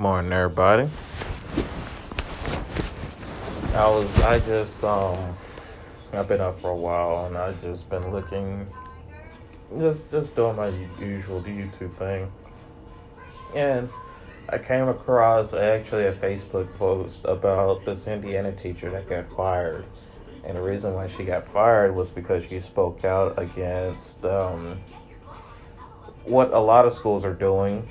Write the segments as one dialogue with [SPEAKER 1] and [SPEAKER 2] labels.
[SPEAKER 1] morning, everybody. I was, I just, um, I've been up for a while, and I've just been looking, just, just doing my usual YouTube thing, and I came across actually a Facebook post about this Indiana teacher that got fired, and the reason why she got fired was because she spoke out against, um, what a lot of schools are doing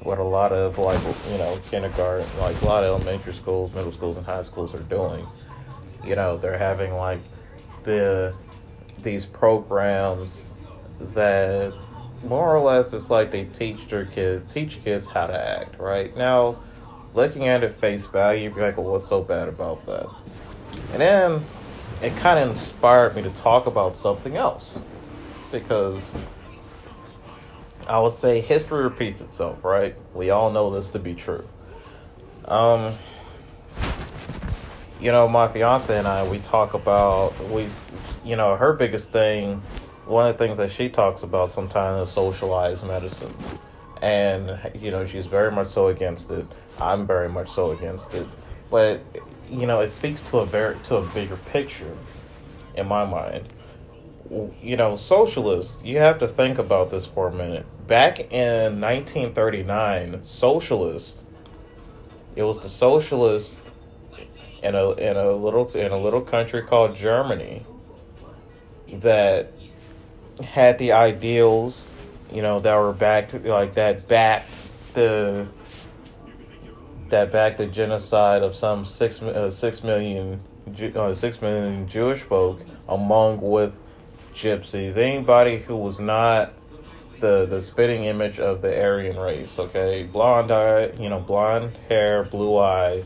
[SPEAKER 1] what a lot of like you know kindergarten like a lot of elementary schools middle schools and high schools are doing. You know they're having like the these programs that more or less it's like they teach their kids teach kids how to act right? Now looking at it face value you'd be like well what's so bad about that? And then it kind of inspired me to talk about something else. Because I would say history repeats itself, right? We all know this to be true. Um, you know, my fiance and I, we talk about we, you know, her biggest thing. One of the things that she talks about sometimes is socialized medicine, and you know, she's very much so against it. I'm very much so against it, but you know, it speaks to a very to a bigger picture, in my mind you know, socialists, you have to think about this for a minute. Back in 1939, socialists, it was the socialists in a in a little in a little country called Germany that had the ideals, you know, that were backed like that backed the that backed the genocide of some six uh, six million uh, six million Jewish folk among with gypsies, anybody who was not the the spitting image of the Aryan race. Okay, blonde eye, you know, blonde hair, blue eye.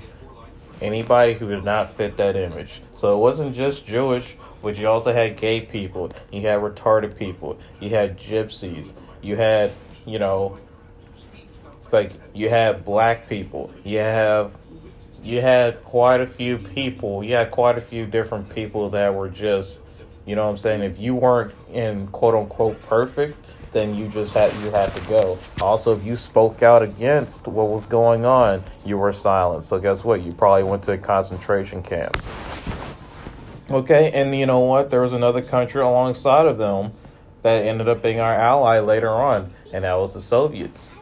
[SPEAKER 1] Anybody who did not fit that image. So it wasn't just Jewish, but you also had gay people. You had retarded people. You had gypsies. You had, you know, like you had black people. You have you had quite a few people. You had quite a few different people that were just you know what I'm saying? If you weren't in quote unquote perfect, then you just had you had to go. Also, if you spoke out against what was going on, you were silenced. So guess what? You probably went to concentration camps. Okay, and you know what? There was another country alongside of them that ended up being our ally later on, and that was the Soviets.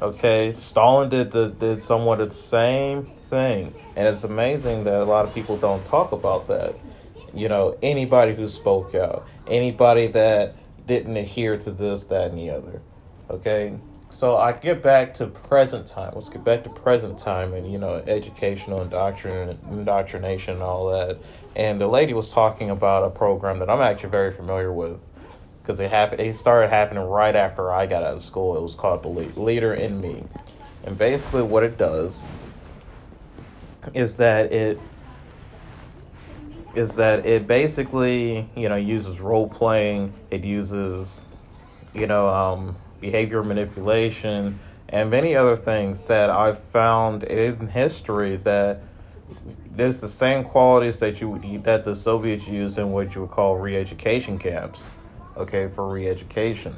[SPEAKER 1] Okay, Stalin did the did somewhat the same thing, and it's amazing that a lot of people don't talk about that you know, anybody who spoke out, anybody that didn't adhere to this, that, and the other. Okay? So I get back to present time. Let's get back to present time and, you know, educational indoctrin- indoctrination and all that. And the lady was talking about a program that I'm actually very familiar with because it happened. It started happening right after I got out of school. It was called the Leader in Me, and basically what it does is that it is that it basically you know uses role playing it uses you know um, behavior manipulation and many other things that i've found in history that there's the same qualities that you that the soviets used in what you would call re-education camps okay for re-education.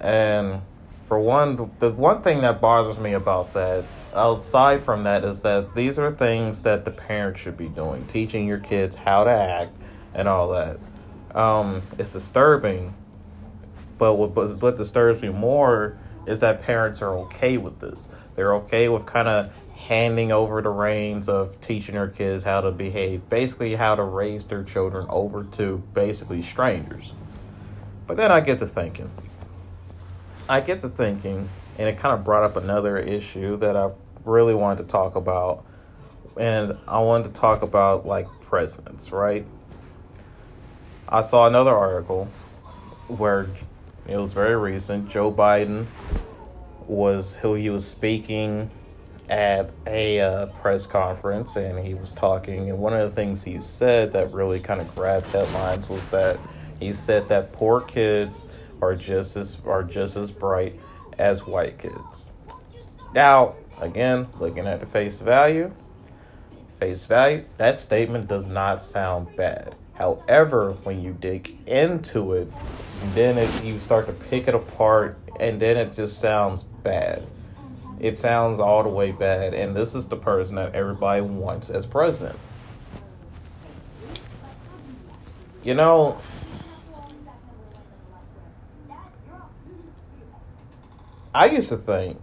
[SPEAKER 1] And for one the one thing that bothers me about that aside from that is that these are things that the parents should be doing, teaching your kids how to act and all that. Um, it's disturbing, but what, but what disturbs me more is that parents are okay with this. They're okay with kind of handing over the reins of teaching their kids how to behave, basically how to raise their children over to basically strangers. But then I get to thinking. I get the thinking, and it kind of brought up another issue that I've really wanted to talk about, and I wanted to talk about like presidents, right? I saw another article where it was very recent. Joe Biden was who he was speaking at a uh, press conference, and he was talking. And one of the things he said that really kind of grabbed headlines was that he said that poor kids are just as are just as bright as white kids. Now, Again, looking at the face value, face value, that statement does not sound bad. However, when you dig into it, then it, you start to pick it apart, and then it just sounds bad. It sounds all the way bad, and this is the person that everybody wants as president. You know, I used to think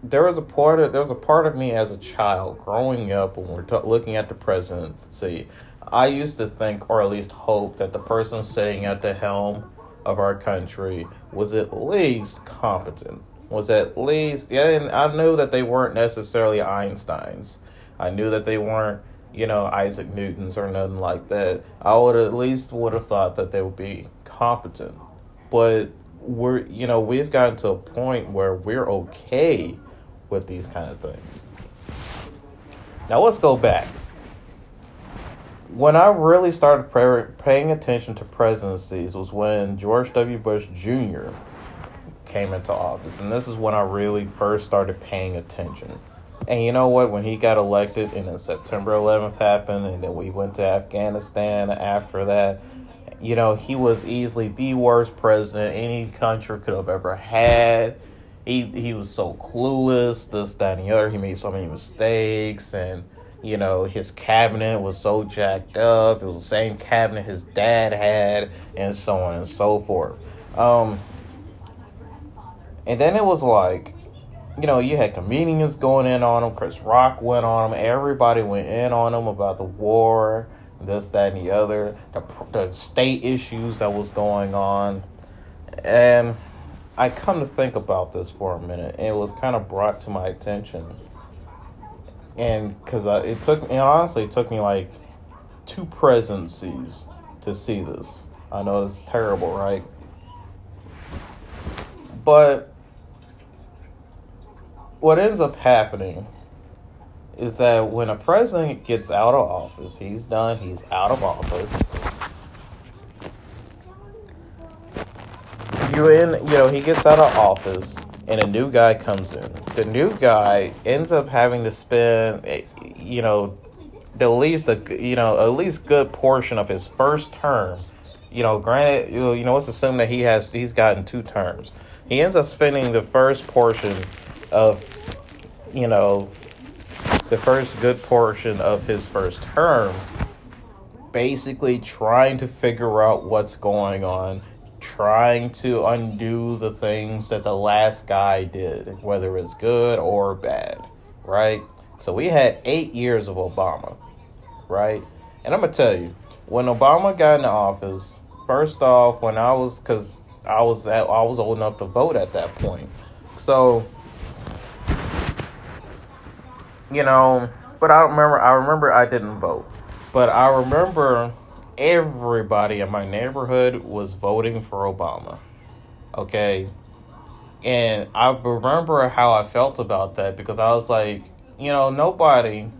[SPEAKER 1] there was a part of there was a part of me as a child growing up when we're t- looking at the presidency. I used to think, or at least hope, that the person sitting at the helm of our country was at least competent. Was at least, yeah, and I knew that they weren't necessarily Einsteins. I knew that they weren't, you know, Isaac Newtons or nothing like that. I would at least would have thought that they would be competent. But we're, you know, we've gotten to a point where we're okay with these kind of things. Now let's go back when I really started pray- paying attention to presidencies was when George W. Bush Jr. came into office. And this is when I really first started paying attention. And you know what? When he got elected and then September 11th happened, and then we went to Afghanistan after that, you know, he was easily the worst president any country could have ever had. He, he was so clueless, this, that, and the other. He made so many mistakes. And you know, his cabinet was so jacked up. It was the same cabinet his dad had, and so on and so forth. Um, and then it was like, you know, you had comedians going in on him. Chris Rock went on him. Everybody went in on him about the war, this, that, and the other, the, the state issues that was going on. And I come to think about this for a minute, and it was kind of brought to my attention. And because it took and honestly it took me like two presidencies to see this. I know it's terrible right? But what ends up happening is that when a president gets out of office he's done he's out of office you in you know he gets out of office and a new guy comes in. The new guy ends up having to spend, eh, you know, the least a you know at least good portion of his first term. You know, granted, you know, let's assume that he has he's gotten two terms. He ends up spending the first portion of, you know, the first good portion of his first term, basically trying to figure out what's going on trying to undo the things that the last guy did, whether it's good or bad, right? So we had eight years of Obama, right? And I'm gonna tell you, when Obama got in the office, first off, when I was, cause I was at, I was old enough to vote at that point, so you know, but I remember, I remember I didn't vote, but I remember everybody in my neighborhood was voting for Obama. Okay. And I remember how I felt about that because I was like, you know, nobody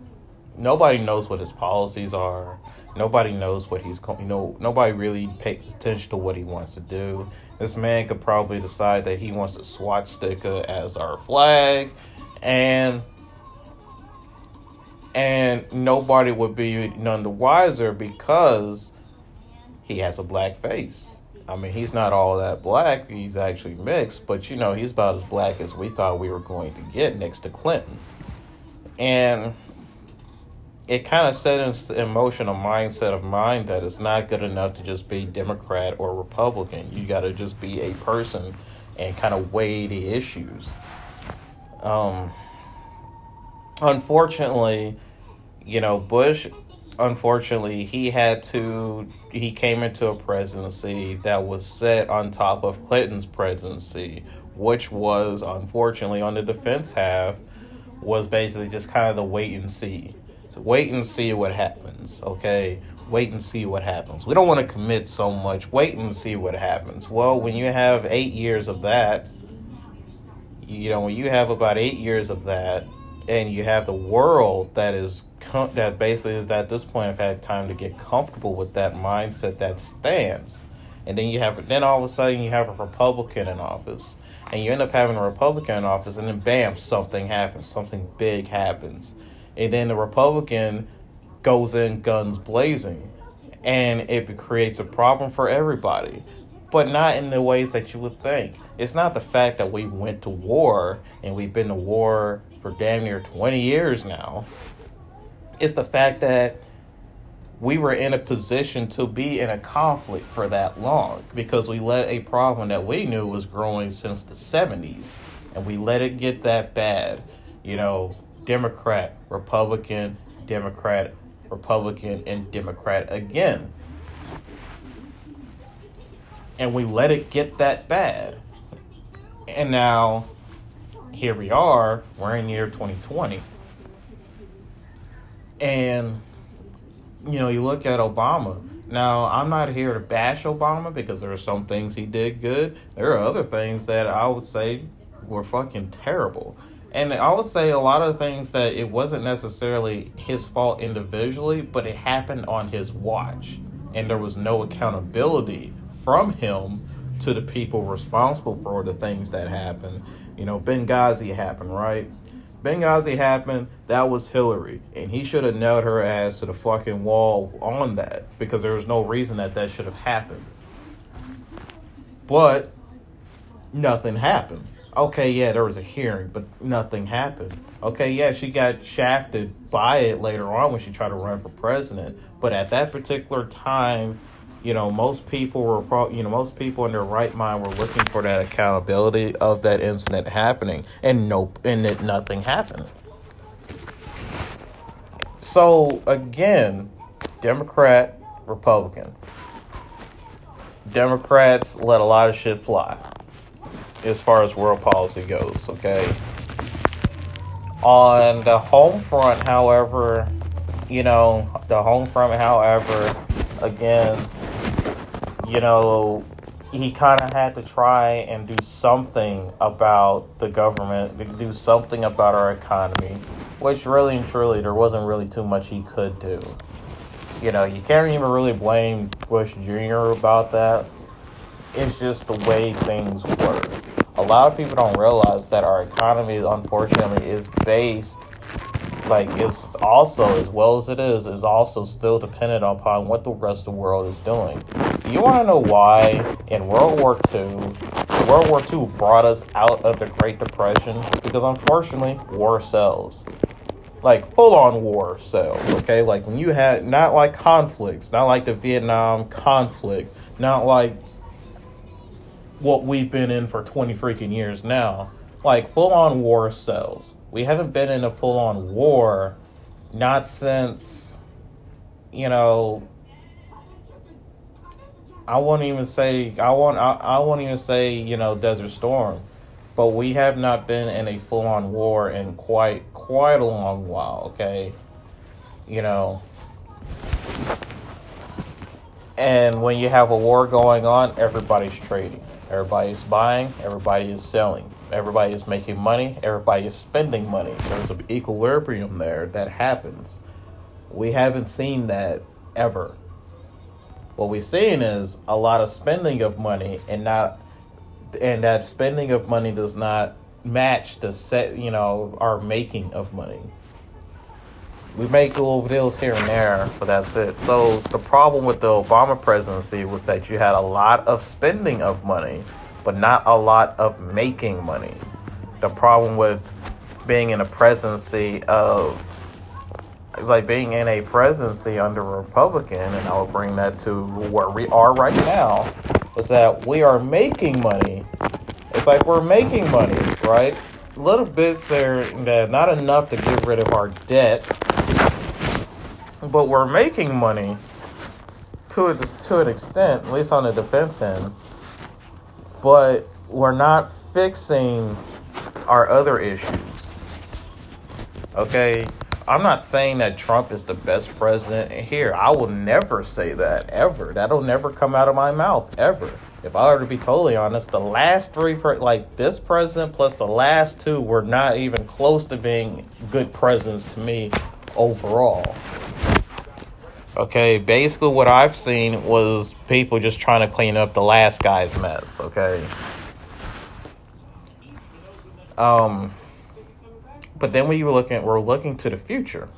[SPEAKER 1] nobody knows what his policies are. Nobody knows what he's going. you know, nobody really pays attention to what he wants to do. This man could probably decide that he wants a swastika as our flag and and nobody would be none the wiser because he has a black face. I mean, he's not all that black. He's actually mixed, but you know, he's about as black as we thought we were going to get next to Clinton. And it kind of set in motion a mindset of mine that it's not good enough to just be Democrat or Republican. You got to just be a person and kind of weigh the issues. Um, unfortunately, you know, Bush, unfortunately, he had to, he came into a presidency that was set on top of Clinton's presidency, which was, unfortunately, on the defense half, was basically just kind of the wait and see. So wait and see what happens, okay? Wait and see what happens. We don't want to commit so much. Wait and see what happens. Well, when you have eight years of that, you know, when you have about eight years of that, and you have the world that is com- that basically is at this point have had time to get comfortable with that mindset, that stance, and then you have then all of a sudden you have a Republican in office, and you end up having a Republican in office, and then bam, something happens, something big happens, and then the Republican goes in guns blazing, and it creates a problem for everybody, but not in the ways that you would think. It's not the fact that we went to war and we've been to war for damn near 20 years now. It's the fact that we were in a position to be in a conflict for that long because we let a problem that we knew was growing since the 70s and we let it get that bad. You know, Democrat, Republican, Democrat, Republican, and Democrat again. And we let it get that bad. And now, here we are, we're in year 2020. And you know, you look at Obama. Now, I'm not here to bash Obama because there are some things he did good. There are other things that I would say were fucking terrible. And I would say a lot of things that it wasn't necessarily his fault individually, but it happened on his watch. And there was no accountability from him to the people responsible for the things that happened. You know, Benghazi happened, right? Benghazi happened, that was Hillary. And he should have nailed her ass to the fucking wall on that because there was no reason that that should have happened. But nothing happened. Okay, yeah, there was a hearing, but nothing happened. Okay, yeah, she got shafted by it later on when she tried to run for president. But at that particular time, you know, most people were, pro- you know, most people in their right mind were looking for that accountability of that incident happening, and nope, and it nothing happened. So again, Democrat, Republican. Democrats let a lot of shit fly as far as world policy goes, okay? On the home front, however, you know, the home front, however, again, you know, he kind of had to try and do something about the government, do something about our economy, which really and truly there wasn't really too much he could do. You know, you can't even really blame Bush Jr. about that. It's just the way things work. A lot of people don't realize that our economy, unfortunately, is based like it's also as well as it is is also still dependent upon what the rest of the world is doing you want to know why in world war ii world war ii brought us out of the great depression? Because unfortunately war sells. Like full on war sells okay? Like when you had not like conflicts not like the vietnam conflict not like what we've been in for 20 freaking years now. Like full on war sells. We haven't been in a full on war not since you know I won't even say I won't I, I won't even say, you know, Desert Storm. But we have not been in a full on war in quite quite a long while, okay? You know. And when you have a war going on, everybody's trading. Everybody's buying, everybody is selling. Everybody is making money, everybody is spending money. There's an equilibrium there that happens. We haven't seen that ever. What we're seeing is a lot of spending of money and not and that spending of money does not match the set you know our making of money. We make little deals here and there, but that's it. So the problem with the Obama presidency was that you had a lot of spending of money, but not a lot of making money. The problem with being in a presidency of like being in a presidency under a Republican, and I will bring that to where we are right now, is that we are making money. It's like we're making money, right? Little bits there that not enough to get rid of our debt, but we're making money to a, to an extent, at least on the defense end. But we're not fixing our other issues. Okay, I'm not saying that Trump is the best president here. I will never say that ever. That'll never come out of my mouth ever. If I were to be totally honest, the last three, like this president plus the last two, were not even close to being good presidents to me overall. Okay, basically what I've seen was people just trying to clean up the last guy's mess. Okay. Um but then we were looking, we're looking to the future.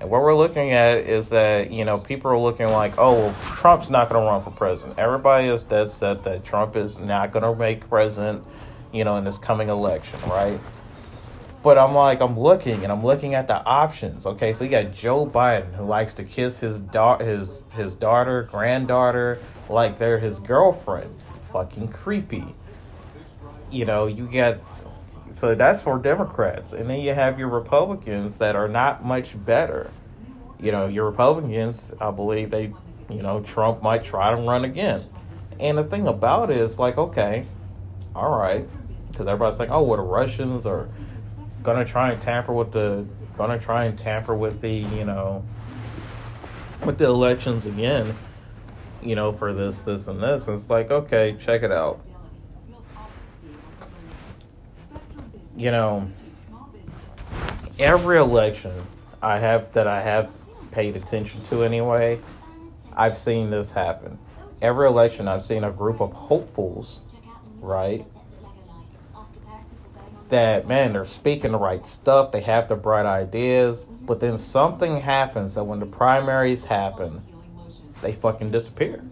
[SPEAKER 1] And what we're looking at is that, you know, people are looking like, oh, well, Trump's not going to run for president. Everybody is dead set that Trump is not going to make president, you know, in this coming election, right? But I'm like, I'm looking and I'm looking at the options. Okay, so you got Joe Biden who likes to kiss his da- his his daughter, granddaughter, like they're his girlfriend. Fucking creepy. You know, you got so that's for Democrats. And then you have your Republicans that are not much better. You know, your Republicans, I believe they, you know, Trump might try to run again. And the thing about it is like, okay, all right, because everybody's like, oh, well, the Russians are gonna try and tamper with the, gonna try and tamper with the, you know, with the elections again, you know, for this, this, and this. And it's like, okay, check it out you know, every election I have that I have paid attention to anyway, I've seen this happen. Every election I've seen a group of hopefuls, right? That man, they're speaking the right stuff, they have the bright ideas, but then something happens that when the primaries happen, they fucking disappear.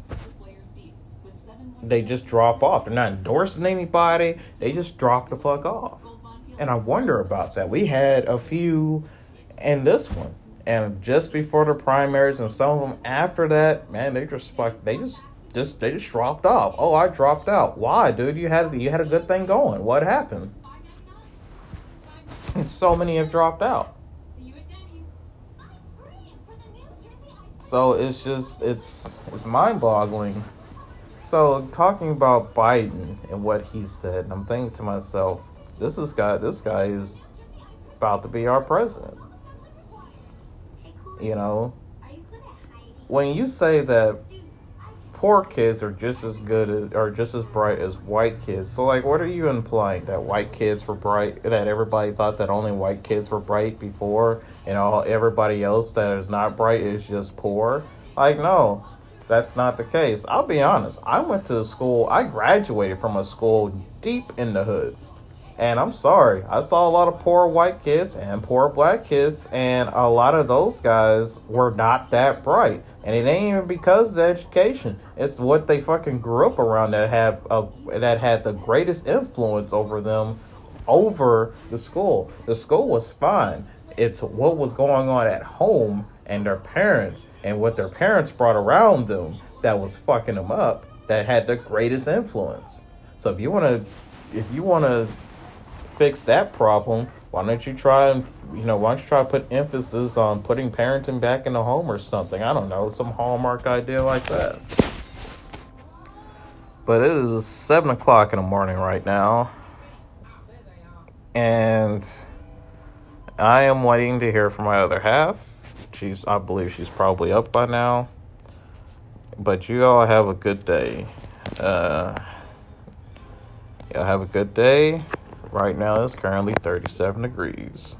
[SPEAKER 1] They just drop off. They're not endorsing anybody, they just drop the fuck off and I wonder about that. We had a few in this one, and just before the primaries, and some of them after that, man, they just fuck, they just just they just dropped off. Oh, I dropped out. Why, dude? You had you had a good thing going. What happened? And so many have dropped out. So it's just it's it's mind boggling. So talking about Biden and what he said, I'm thinking to myself, this is guy this guy is about to be our president. You know, when you say that poor kids are just as good as or just as bright as white kids, so like, what are you implying that white kids were bright? That everybody thought that only white kids were bright before, and all everybody else that is not bright is just poor? Like, no, that's not the case. I'll be honest. I went to a school. I graduated from a school deep in the hood. And I'm sorry, I saw a lot of poor white kids and poor black kids, and a lot of those guys were not that bright. And it ain't even because of the education; it's what they fucking grew up around that had a, that had the greatest influence over them, over the school. The school was fine. It's what was going on at home and their parents and what their parents brought around them that was fucking them up. That had the greatest influence. So if you want to, if you want to fix that problem, why don't you try and you know why don't you try to put emphasis on putting parenting back in the home or something? I don't know, some hallmark idea like that. But it is seven o'clock in the morning right now, and I am waiting to hear from my other half. She's, I believe, she's probably up by now. But you all have a good day. Uh, y'all have a good day. Right now it's currently 37 degrees.